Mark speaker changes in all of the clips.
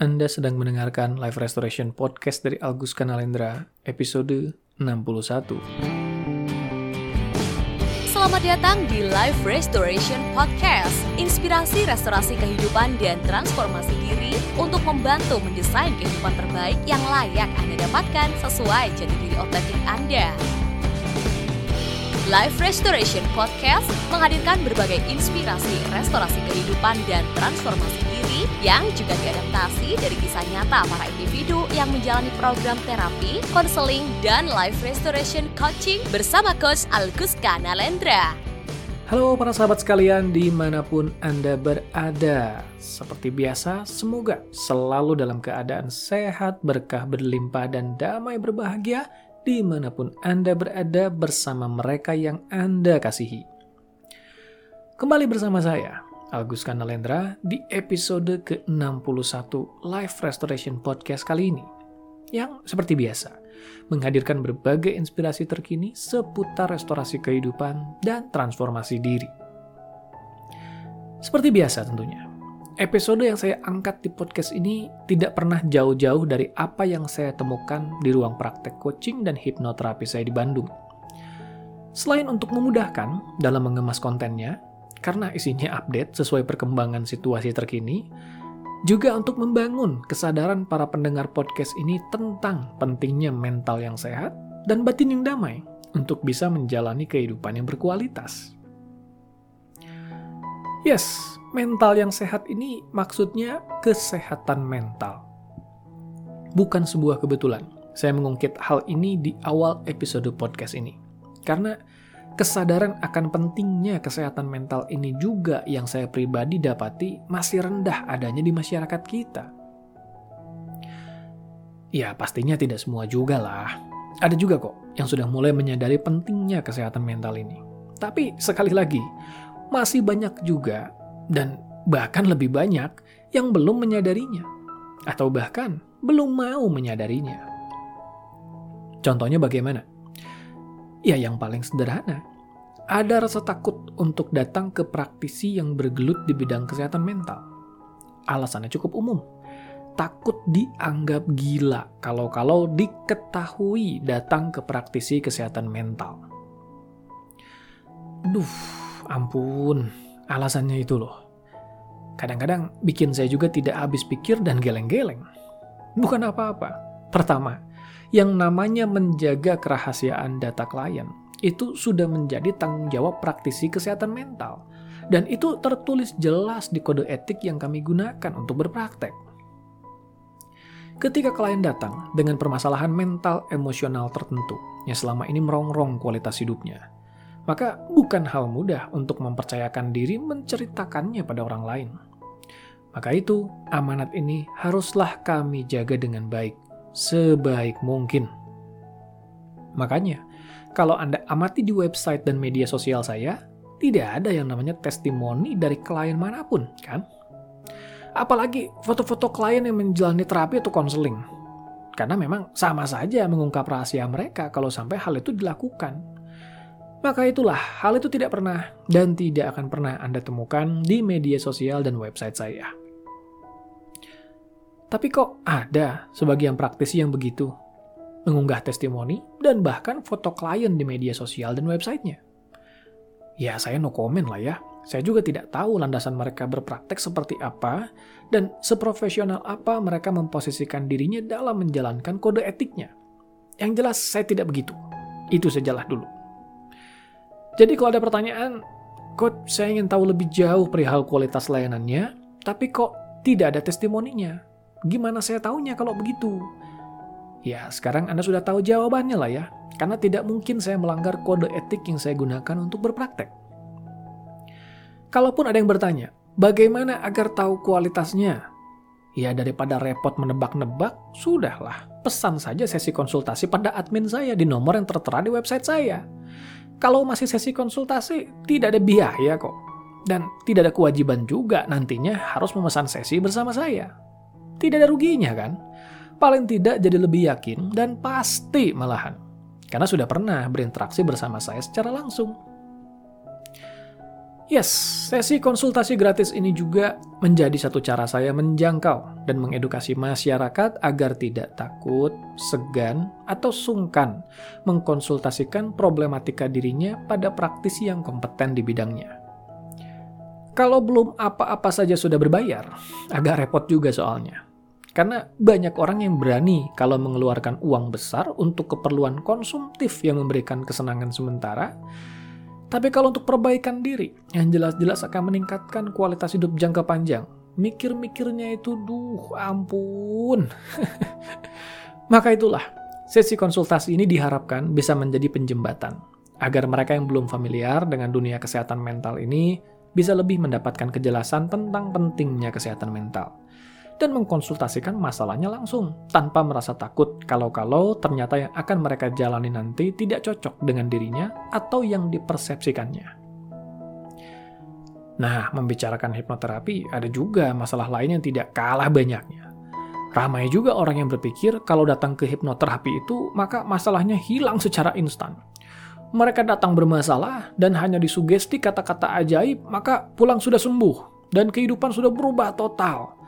Speaker 1: Anda sedang mendengarkan Live Restoration Podcast dari Agus Kanalendra, episode 61.
Speaker 2: Selamat datang di Live Restoration Podcast, inspirasi restorasi kehidupan dan transformasi diri untuk membantu mendesain kehidupan terbaik yang layak Anda dapatkan sesuai jati diri otentik Anda. Live Restoration Podcast menghadirkan berbagai inspirasi restorasi kehidupan dan transformasi diri yang juga diadaptasi dari kisah nyata para individu yang menjalani program terapi, konseling, dan life restoration coaching bersama Coach Algus Kanalendra.
Speaker 1: Halo para sahabat sekalian di mana pun Anda berada. Seperti biasa, semoga selalu dalam keadaan sehat, berkah berlimpah, dan damai berbahagia di mana pun Anda berada bersama mereka yang Anda kasihi. Kembali bersama saya, Agus Kanalendra, di episode ke-61 Live Restoration Podcast kali ini. Yang seperti biasa, menghadirkan berbagai inspirasi terkini seputar restorasi kehidupan dan transformasi diri. Seperti biasa tentunya, episode yang saya angkat di podcast ini tidak pernah jauh-jauh dari apa yang saya temukan di ruang praktek coaching dan hipnoterapi saya di Bandung. Selain untuk memudahkan dalam mengemas kontennya, karena isinya update sesuai perkembangan situasi terkini, juga untuk membangun kesadaran para pendengar podcast ini tentang pentingnya mental yang sehat dan batin yang damai untuk bisa menjalani kehidupan yang berkualitas. Yes, mental yang sehat ini maksudnya kesehatan mental. Bukan sebuah kebetulan. Saya mengungkit hal ini di awal episode podcast ini. Karena kesadaran akan pentingnya kesehatan mental ini juga yang saya pribadi dapati masih rendah adanya di masyarakat kita. Ya, pastinya tidak semua juga lah. Ada juga kok yang sudah mulai menyadari pentingnya kesehatan mental ini. Tapi sekali lagi, masih banyak juga dan bahkan lebih banyak yang belum menyadarinya atau bahkan belum mau menyadarinya. Contohnya bagaimana? Ya yang paling sederhana, ada rasa takut untuk datang ke praktisi yang bergelut di bidang kesehatan mental. Alasannya cukup umum. Takut dianggap gila kalau-kalau diketahui datang ke praktisi kesehatan mental. Duh, ampun, alasannya itu loh. Kadang-kadang bikin saya juga tidak habis pikir dan geleng-geleng. Bukan apa-apa. Pertama, yang namanya menjaga kerahasiaan data klien itu sudah menjadi tanggung jawab praktisi kesehatan mental. Dan itu tertulis jelas di kode etik yang kami gunakan untuk berpraktek. Ketika klien datang dengan permasalahan mental emosional tertentu yang selama ini merongrong kualitas hidupnya, maka bukan hal mudah untuk mempercayakan diri menceritakannya pada orang lain. Maka itu, amanat ini haruslah kami jaga dengan baik, sebaik mungkin. Makanya, kalau Anda amati di website dan media sosial saya, tidak ada yang namanya testimoni dari klien mana pun, kan? Apalagi foto-foto klien yang menjalani terapi atau konseling. Karena memang sama saja mengungkap rahasia mereka kalau sampai hal itu dilakukan. Maka itulah, hal itu tidak pernah dan tidak akan pernah Anda temukan di media sosial dan website saya. Tapi kok ada sebagian praktisi yang begitu? Mengunggah testimoni dan bahkan foto klien di media sosial dan websitenya. Ya, saya no comment lah ya. Saya juga tidak tahu landasan mereka berpraktek seperti apa dan seprofesional apa mereka memposisikan dirinya dalam menjalankan kode etiknya. Yang jelas saya tidak begitu. Itu sajalah dulu. Jadi kalau ada pertanyaan, kok saya ingin tahu lebih jauh perihal kualitas layanannya, tapi kok tidak ada testimoninya. Gimana saya tahunya kalau begitu? Ya, sekarang Anda sudah tahu jawabannya lah ya. Karena tidak mungkin saya melanggar kode etik yang saya gunakan untuk berpraktek. Kalaupun ada yang bertanya, bagaimana agar tahu kualitasnya? Ya daripada repot menebak-nebak, sudahlah, pesan saja sesi konsultasi pada admin saya di nomor yang tertera di website saya. Kalau masih sesi konsultasi, tidak ada biaya kok. Dan tidak ada kewajiban juga nantinya harus memesan sesi bersama saya. Tidak ada ruginya kan? Paling tidak jadi lebih yakin dan pasti malahan. Karena sudah pernah berinteraksi bersama saya secara langsung. Yes, sesi konsultasi gratis ini juga menjadi satu cara saya menjangkau dan mengedukasi masyarakat agar tidak takut, segan, atau sungkan mengkonsultasikan problematika dirinya pada praktisi yang kompeten di bidangnya. Kalau belum apa-apa saja sudah berbayar, agak repot juga soalnya. Karena banyak orang yang berani kalau mengeluarkan uang besar untuk keperluan konsumtif yang memberikan kesenangan sementara, tapi kalau untuk perbaikan diri, yang jelas-jelas akan meningkatkan kualitas hidup jangka panjang, mikir-mikirnya itu, duh ampun. Maka itulah, sesi konsultasi ini diharapkan bisa menjadi penjembatan, agar mereka yang belum familiar dengan dunia kesehatan mental ini bisa lebih mendapatkan kejelasan tentang pentingnya kesehatan mental dan mengkonsultasikan masalahnya langsung, tanpa merasa takut kalau-kalau ternyata yang akan mereka jalani nanti tidak cocok dengan dirinya atau yang dipersepsikannya. Nah, membicarakan hipnoterapi, ada juga masalah lain yang tidak kalah banyaknya. Ramai juga orang yang berpikir kalau datang ke hipnoterapi itu, maka masalahnya hilang secara instan. Mereka datang bermasalah dan hanya disugesti kata-kata ajaib, maka pulang sudah sembuh dan kehidupan sudah berubah total.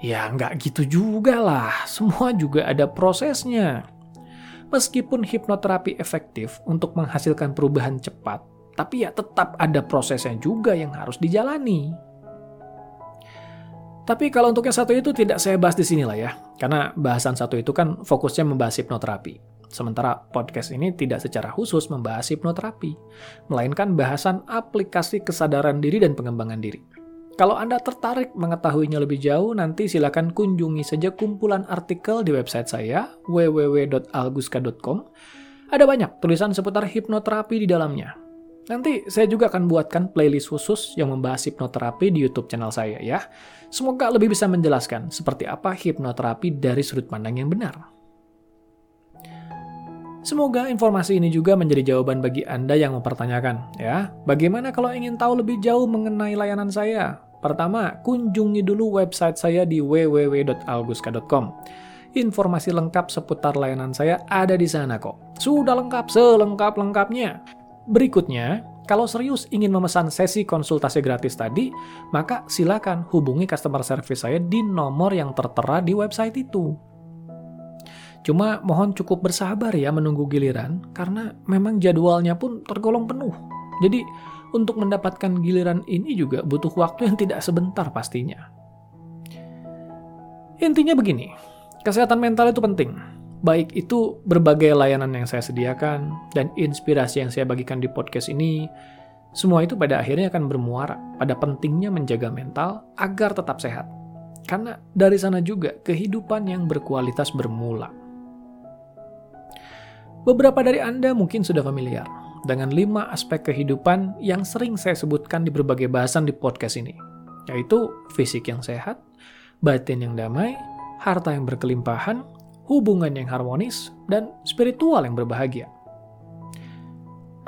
Speaker 1: Ya nggak gitu juga lah, semua juga ada prosesnya. Meskipun hipnoterapi efektif untuk menghasilkan perubahan cepat, tapi ya tetap ada prosesnya juga yang harus dijalani. Tapi kalau untuk yang satu itu tidak saya bahas di sini lah ya, karena bahasan satu itu kan fokusnya membahas hipnoterapi. Sementara podcast ini tidak secara khusus membahas hipnoterapi, melainkan bahasan aplikasi kesadaran diri dan pengembangan diri. Kalau Anda tertarik mengetahuinya lebih jauh, nanti silakan kunjungi saja kumpulan artikel di website saya, www.alguska.com. Ada banyak tulisan seputar hipnoterapi di dalamnya. Nanti saya juga akan buatkan playlist khusus yang membahas hipnoterapi di YouTube channel saya ya. Semoga lebih bisa menjelaskan seperti apa hipnoterapi dari sudut pandang yang benar. Semoga informasi ini juga menjadi jawaban bagi Anda yang mempertanyakan, ya. Bagaimana kalau ingin tahu lebih jauh mengenai layanan saya? Pertama, kunjungi dulu website saya di www.alguska.com. Informasi lengkap seputar layanan saya ada di sana kok. Sudah lengkap, selengkap-lengkapnya. Berikutnya, kalau serius ingin memesan sesi konsultasi gratis tadi, maka silakan hubungi customer service saya di nomor yang tertera di website itu. Cuma mohon cukup bersabar ya menunggu giliran, karena memang jadwalnya pun tergolong penuh. Jadi, untuk mendapatkan giliran ini juga butuh waktu yang tidak sebentar pastinya. Intinya begini, kesehatan mental itu penting. Baik itu berbagai layanan yang saya sediakan dan inspirasi yang saya bagikan di podcast ini, semua itu pada akhirnya akan bermuara pada pentingnya menjaga mental agar tetap sehat. Karena dari sana juga kehidupan yang berkualitas bermula. Beberapa dari Anda mungkin sudah familiar dengan lima aspek kehidupan yang sering saya sebutkan di berbagai bahasan di podcast ini, yaitu fisik yang sehat, batin yang damai, harta yang berkelimpahan, hubungan yang harmonis, dan spiritual yang berbahagia.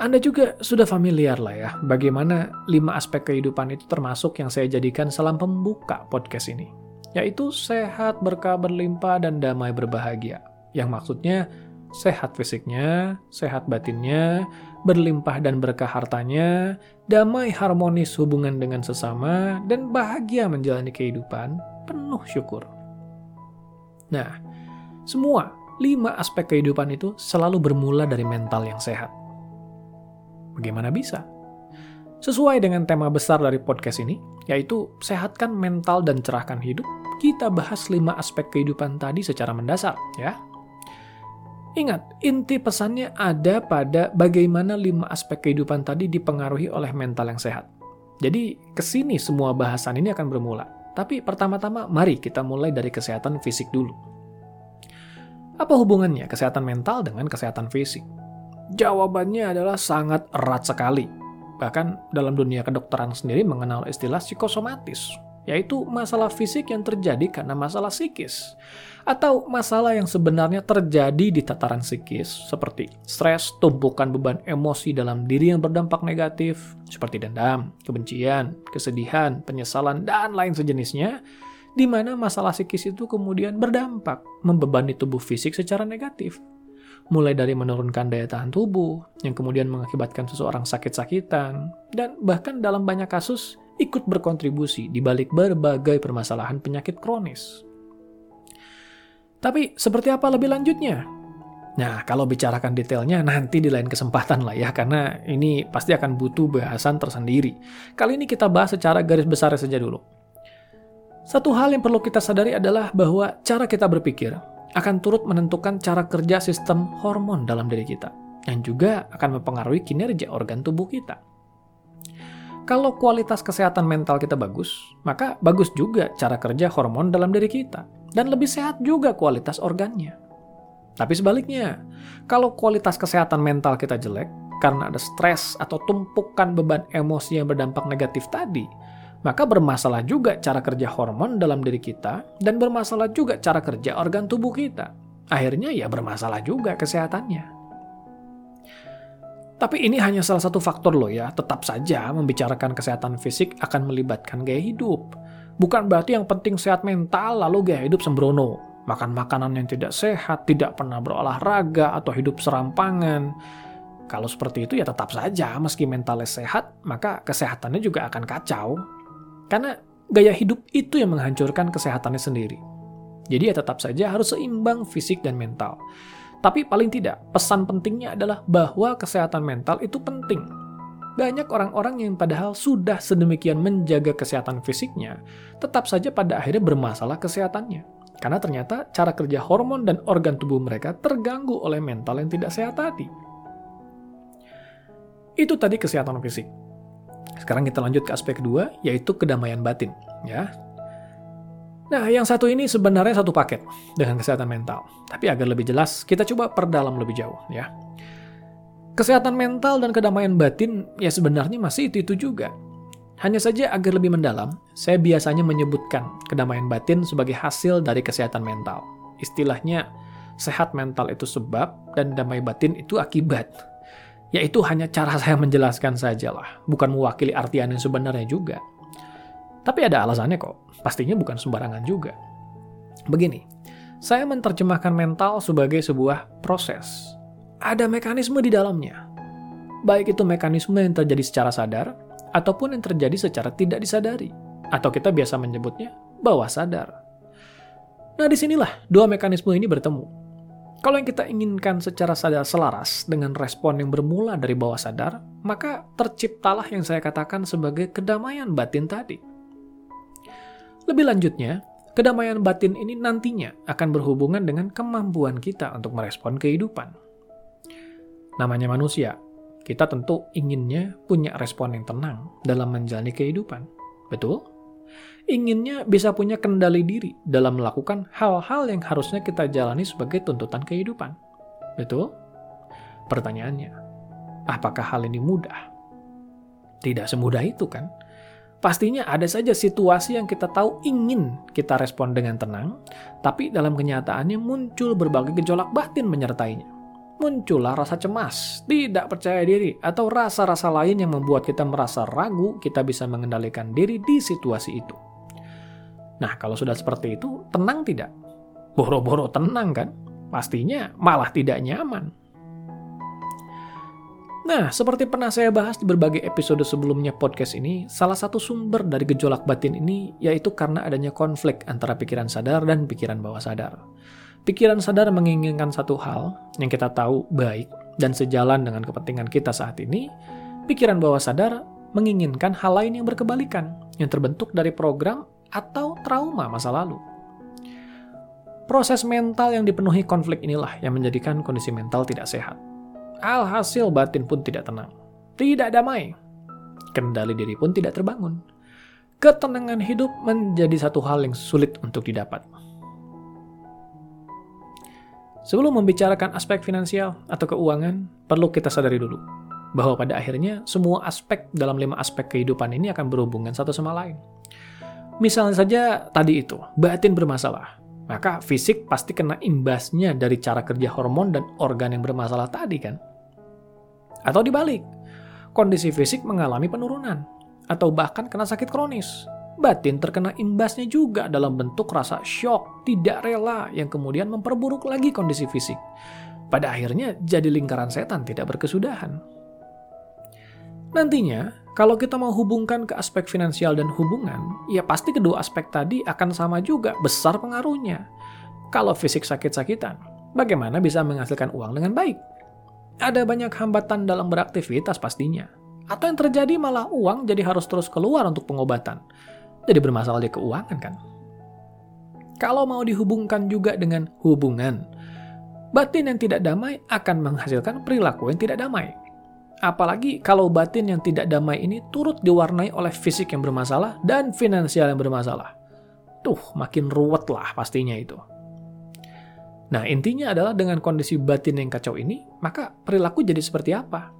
Speaker 1: Anda juga sudah familiar lah ya, bagaimana lima aspek kehidupan itu termasuk yang saya jadikan salam pembuka podcast ini, yaitu sehat, berkah, berlimpah, dan damai berbahagia. Yang maksudnya sehat fisiknya, sehat batinnya, berlimpah dan berkah hartanya, damai harmonis hubungan dengan sesama, dan bahagia menjalani kehidupan penuh syukur. Nah, semua lima aspek kehidupan itu selalu bermula dari mental yang sehat. Bagaimana bisa? Sesuai dengan tema besar dari podcast ini, yaitu sehatkan mental dan cerahkan hidup, kita bahas lima aspek kehidupan tadi secara mendasar, ya. Ingat, inti pesannya ada pada bagaimana lima aspek kehidupan tadi dipengaruhi oleh mental yang sehat. Jadi, ke sini semua bahasan ini akan bermula. Tapi pertama-tama, mari kita mulai dari kesehatan fisik dulu. Apa hubungannya kesehatan mental dengan kesehatan fisik? Jawabannya adalah sangat erat sekali. Bahkan dalam dunia kedokteran sendiri mengenal istilah psikosomatis, yaitu masalah fisik yang terjadi karena masalah psikis atau masalah yang sebenarnya terjadi di tataran psikis seperti stres, tumpukan beban emosi dalam diri yang berdampak negatif seperti dendam, kebencian, kesedihan, penyesalan, dan lain sejenisnya di mana masalah psikis itu kemudian berdampak membebani tubuh fisik secara negatif. mulai dari menurunkan daya tahan tubuh, yang kemudian mengakibatkan seseorang sakit-sakitan, dan bahkan dalam banyak kasus ikut berkontribusi di balik berbagai permasalahan penyakit kronis. Tapi seperti apa lebih lanjutnya? Nah, kalau bicarakan detailnya nanti di lain kesempatan lah ya, karena ini pasti akan butuh bahasan tersendiri. Kali ini kita bahas secara garis besar saja dulu. Satu hal yang perlu kita sadari adalah bahwa cara kita berpikir akan turut menentukan cara kerja sistem hormon dalam diri kita, dan juga akan mempengaruhi kinerja organ tubuh kita. Kalau kualitas kesehatan mental kita bagus, maka bagus juga cara kerja hormon dalam diri kita, dan lebih sehat juga kualitas organnya. Tapi sebaliknya, kalau kualitas kesehatan mental kita jelek karena ada stres atau tumpukan beban emosi yang berdampak negatif tadi, maka bermasalah juga cara kerja hormon dalam diri kita dan bermasalah juga cara kerja organ tubuh kita. Akhirnya ya bermasalah juga kesehatannya. Tapi ini hanya salah satu faktor loh ya, tetap saja membicarakan kesehatan fisik akan melibatkan gaya hidup. Bukan berarti yang penting sehat mental lalu gaya hidup sembrono. Makan makanan yang tidak sehat, tidak pernah berolahraga, atau hidup serampangan. Kalau seperti itu ya tetap saja, meski mentalnya sehat, maka kesehatannya juga akan kacau. Karena gaya hidup itu yang menghancurkan kesehatannya sendiri. Jadi ya tetap saja harus seimbang fisik dan mental. Tapi paling tidak, pesan pentingnya adalah bahwa kesehatan mental itu penting. Banyak orang-orang yang padahal sudah sedemikian menjaga kesehatan fisiknya, tetap saja pada akhirnya bermasalah kesehatannya. Karena ternyata cara kerja hormon dan organ tubuh mereka terganggu oleh mental yang tidak sehat tadi. Itu tadi kesehatan fisik. Sekarang kita lanjut ke aspek kedua, yaitu kedamaian batin. Ya, Nah, yang satu ini sebenarnya satu paket dengan kesehatan mental. Tapi agar lebih jelas, kita coba perdalam lebih jauh ya. Kesehatan mental dan kedamaian batin ya sebenarnya masih itu-itu juga. Hanya saja agar lebih mendalam, saya biasanya menyebutkan kedamaian batin sebagai hasil dari kesehatan mental. Istilahnya, sehat mental itu sebab dan damai batin itu akibat. Yaitu hanya cara saya menjelaskan sajalah, bukan mewakili artian yang sebenarnya juga. Tapi ada alasannya kok. Pastinya bukan sembarangan juga. Begini, saya menerjemahkan mental sebagai sebuah proses. Ada mekanisme di dalamnya. Baik itu mekanisme yang terjadi secara sadar, ataupun yang terjadi secara tidak disadari. Atau kita biasa menyebutnya bawah sadar. Nah di sinilah dua mekanisme ini bertemu. Kalau yang kita inginkan secara sadar selaras dengan respon yang bermula dari bawah sadar, maka terciptalah yang saya katakan sebagai kedamaian batin tadi. Lebih lanjutnya, kedamaian batin ini nantinya akan berhubungan dengan kemampuan kita untuk merespon kehidupan. Namanya manusia, kita tentu inginnya punya respon yang tenang dalam menjalani kehidupan. Betul? Inginnya bisa punya kendali diri dalam melakukan hal-hal yang harusnya kita jalani sebagai tuntutan kehidupan. Betul? Pertanyaannya, apakah hal ini mudah? Tidak semudah itu kan? Pastinya ada saja situasi yang kita tahu ingin kita respon dengan tenang, tapi dalam kenyataannya muncul berbagai gejolak batin menyertainya. Muncullah rasa cemas, tidak percaya diri, atau rasa-rasa lain yang membuat kita merasa ragu kita bisa mengendalikan diri di situasi itu. Nah, kalau sudah seperti itu, tenang tidak? Boro-boro tenang kan? Pastinya malah tidak nyaman. Nah, seperti pernah saya bahas di berbagai episode sebelumnya podcast ini, salah satu sumber dari gejolak batin ini yaitu karena adanya konflik antara pikiran sadar dan pikiran bawah sadar. Pikiran sadar menginginkan satu hal yang kita tahu baik dan sejalan dengan kepentingan kita saat ini. Pikiran bawah sadar menginginkan hal lain yang berkebalikan, yang terbentuk dari program atau trauma masa lalu. Proses mental yang dipenuhi konflik inilah yang menjadikan kondisi mental tidak sehat Alhasil batin pun tidak tenang, tidak damai. Kendali diri pun tidak terbangun. Ketenangan hidup menjadi satu hal yang sulit untuk didapat. Sebelum membicarakan aspek finansial atau keuangan, perlu kita sadari dulu bahwa pada akhirnya semua aspek dalam lima aspek kehidupan ini akan berhubungan satu sama lain. Misalnya saja tadi itu, batin bermasalah, maka fisik pasti kena imbasnya dari cara kerja hormon dan organ yang bermasalah tadi kan. Atau dibalik, kondisi fisik mengalami penurunan, atau bahkan kena sakit kronis. Batin terkena imbasnya juga dalam bentuk rasa shock, tidak rela, yang kemudian memperburuk lagi kondisi fisik. pada akhirnya jadi lingkaran setan tidak berkesudahan. Nantinya, kalau kita mau hubungkan ke aspek finansial dan hubungan, ya pasti kedua aspek tadi akan sama juga, besar pengaruhnya. Kalau fisik sakit-sakitan, bagaimana bisa menghasilkan uang dengan baik? Ada banyak hambatan dalam beraktivitas pastinya. Atau yang terjadi malah uang jadi harus terus keluar untuk pengobatan. Jadi bermasalah di keuangan kan? Kalau mau dihubungkan juga dengan hubungan, batin yang tidak damai akan menghasilkan perilaku yang tidak damai. Apalagi kalau batin yang tidak damai ini turut diwarnai oleh fisik yang bermasalah dan finansial yang bermasalah. Tuh, makin ruwet lah pastinya itu. Nah, intinya adalah dengan kondisi batin yang kacau ini, maka perilaku jadi seperti apa?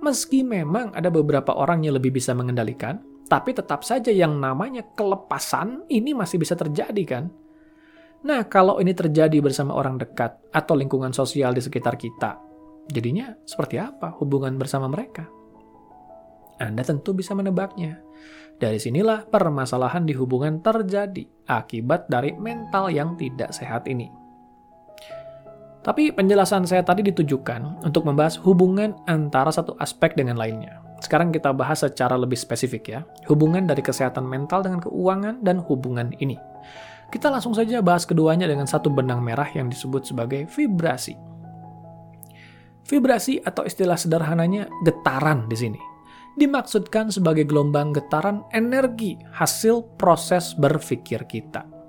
Speaker 1: Meski memang ada beberapa orang yang lebih bisa mengendalikan, tapi tetap saja yang namanya kelepasan ini masih bisa terjadi kan? Nah, kalau ini terjadi bersama orang dekat atau lingkungan sosial di sekitar kita, Jadinya seperti apa hubungan bersama mereka? Anda tentu bisa menebaknya. Dari sinilah permasalahan di hubungan terjadi akibat dari mental yang tidak sehat ini. Tapi penjelasan saya tadi ditujukan untuk membahas hubungan antara satu aspek dengan lainnya. Sekarang kita bahas secara lebih spesifik ya, hubungan dari kesehatan mental dengan keuangan dan hubungan ini. Kita langsung saja bahas keduanya dengan satu benang merah yang disebut sebagai vibrasi. Vibrasi atau istilah sederhananya getaran di sini dimaksudkan sebagai gelombang getaran energi hasil proses berpikir kita.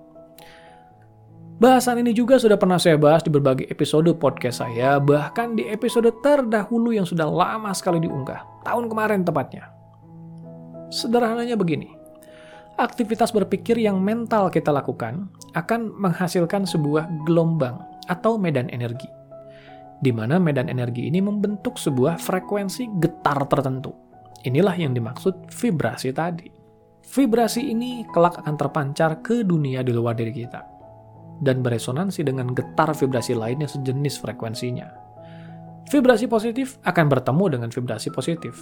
Speaker 1: Bahasan ini juga sudah pernah saya bahas di berbagai episode podcast saya, bahkan di episode terdahulu yang sudah lama sekali diunggah, tahun kemarin tepatnya. Sederhananya begini, aktivitas berpikir yang mental kita lakukan akan menghasilkan sebuah gelombang atau medan energi di mana medan energi ini membentuk sebuah frekuensi getar tertentu. Inilah yang dimaksud vibrasi tadi. Vibrasi ini kelak akan terpancar ke dunia di luar diri kita dan beresonansi dengan getar vibrasi lain yang sejenis frekuensinya. Vibrasi positif akan bertemu dengan vibrasi positif,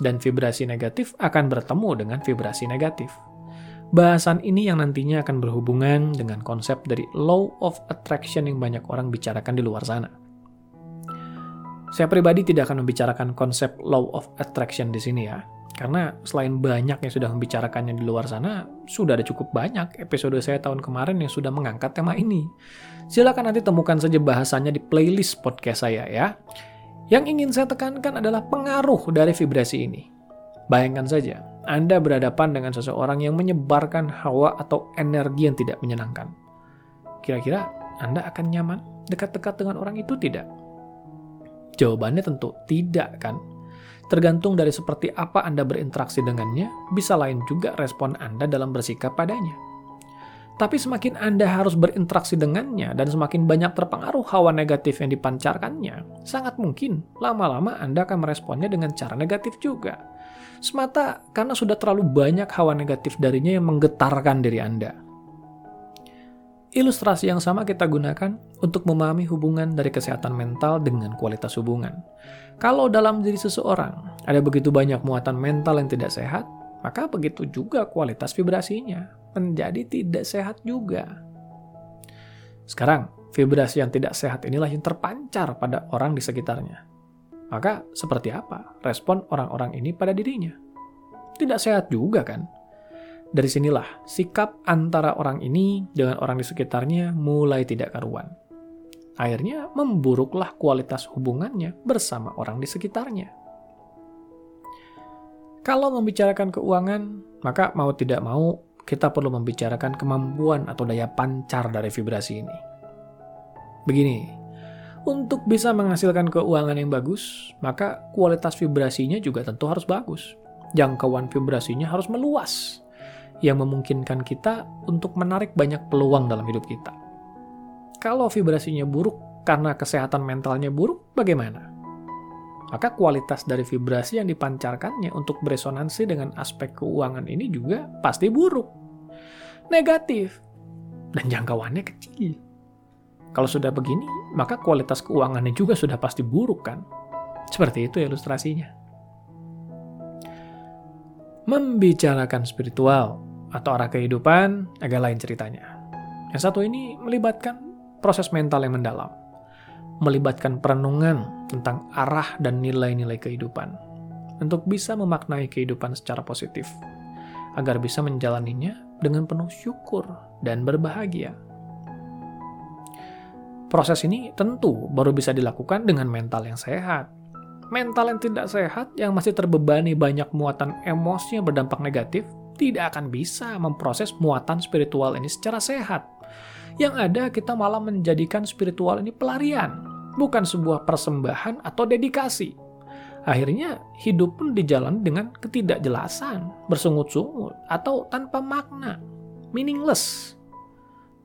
Speaker 1: dan vibrasi negatif akan bertemu dengan vibrasi negatif. Bahasan ini yang nantinya akan berhubungan dengan konsep dari law of attraction yang banyak orang bicarakan di luar sana. Saya pribadi tidak akan membicarakan konsep law of attraction di sini ya. Karena selain banyak yang sudah membicarakannya di luar sana, sudah ada cukup banyak episode saya tahun kemarin yang sudah mengangkat tema ini. Silakan nanti temukan saja bahasannya di playlist podcast saya ya. Yang ingin saya tekankan adalah pengaruh dari vibrasi ini. Bayangkan saja, Anda berhadapan dengan seseorang yang menyebarkan hawa atau energi yang tidak menyenangkan. Kira-kira Anda akan nyaman dekat-dekat dengan orang itu tidak? Jawabannya tentu tidak kan. Tergantung dari seperti apa Anda berinteraksi dengannya, bisa lain juga respon Anda dalam bersikap padanya. Tapi semakin Anda harus berinteraksi dengannya dan semakin banyak terpengaruh hawa negatif yang dipancarkannya, sangat mungkin lama-lama Anda akan meresponnya dengan cara negatif juga. Semata karena sudah terlalu banyak hawa negatif darinya yang menggetarkan diri Anda. Ilustrasi yang sama kita gunakan untuk memahami hubungan dari kesehatan mental dengan kualitas hubungan. Kalau dalam diri seseorang ada begitu banyak muatan mental yang tidak sehat, maka begitu juga kualitas vibrasinya menjadi tidak sehat juga. Sekarang, vibrasi yang tidak sehat inilah yang terpancar pada orang di sekitarnya. Maka, seperti apa respon orang-orang ini pada dirinya? Tidak sehat juga, kan? Dari sinilah sikap antara orang ini dengan orang di sekitarnya mulai tidak karuan. Akhirnya memburuklah kualitas hubungannya bersama orang di sekitarnya. Kalau membicarakan keuangan, maka mau tidak mau kita perlu membicarakan kemampuan atau daya pancar dari vibrasi ini. Begini, untuk bisa menghasilkan keuangan yang bagus, maka kualitas vibrasinya juga tentu harus bagus. Jangkauan vibrasinya harus meluas yang memungkinkan kita untuk menarik banyak peluang dalam hidup kita. Kalau vibrasinya buruk karena kesehatan mentalnya buruk, bagaimana? Maka kualitas dari vibrasi yang dipancarkannya untuk beresonansi dengan aspek keuangan ini juga pasti buruk. Negatif. Dan jangkauannya kecil. Kalau sudah begini, maka kualitas keuangannya juga sudah pasti buruk kan? Seperti itu ilustrasinya. Membicarakan spiritual atau arah kehidupan agak lain ceritanya. Yang satu ini melibatkan proses mental yang mendalam. melibatkan perenungan tentang arah dan nilai-nilai kehidupan untuk bisa memaknai kehidupan secara positif, agar bisa menjalaninya dengan penuh syukur dan berbahagia. Proses ini tentu baru bisa dilakukan dengan mental yang sehat. Mental yang tidak sehat, yang masih terbebani banyak muatan emosi yang berdampak negatif, tidak akan bisa memproses muatan spiritual ini secara sehat. Yang ada, kita malah menjadikan spiritual ini pelarian, bukan sebuah persembahan atau dedikasi. Akhirnya, hidup pun dijalani dengan ketidakjelasan, bersungut-sungut, atau tanpa makna, meaningless.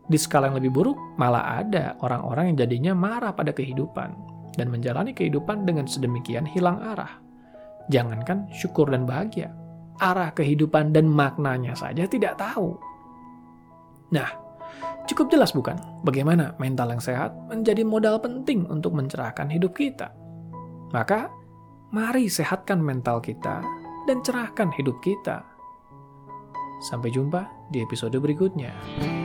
Speaker 1: Di skala yang lebih buruk, malah ada orang-orang yang jadinya marah pada kehidupan dan menjalani kehidupan dengan sedemikian hilang arah. Jangankan syukur dan bahagia, arah kehidupan dan maknanya saja tidak tahu. Nah, cukup jelas bukan bagaimana mental yang sehat menjadi modal penting untuk mencerahkan hidup kita. Maka, mari sehatkan mental kita dan cerahkan hidup kita. Sampai jumpa di episode berikutnya.